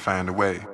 find a way.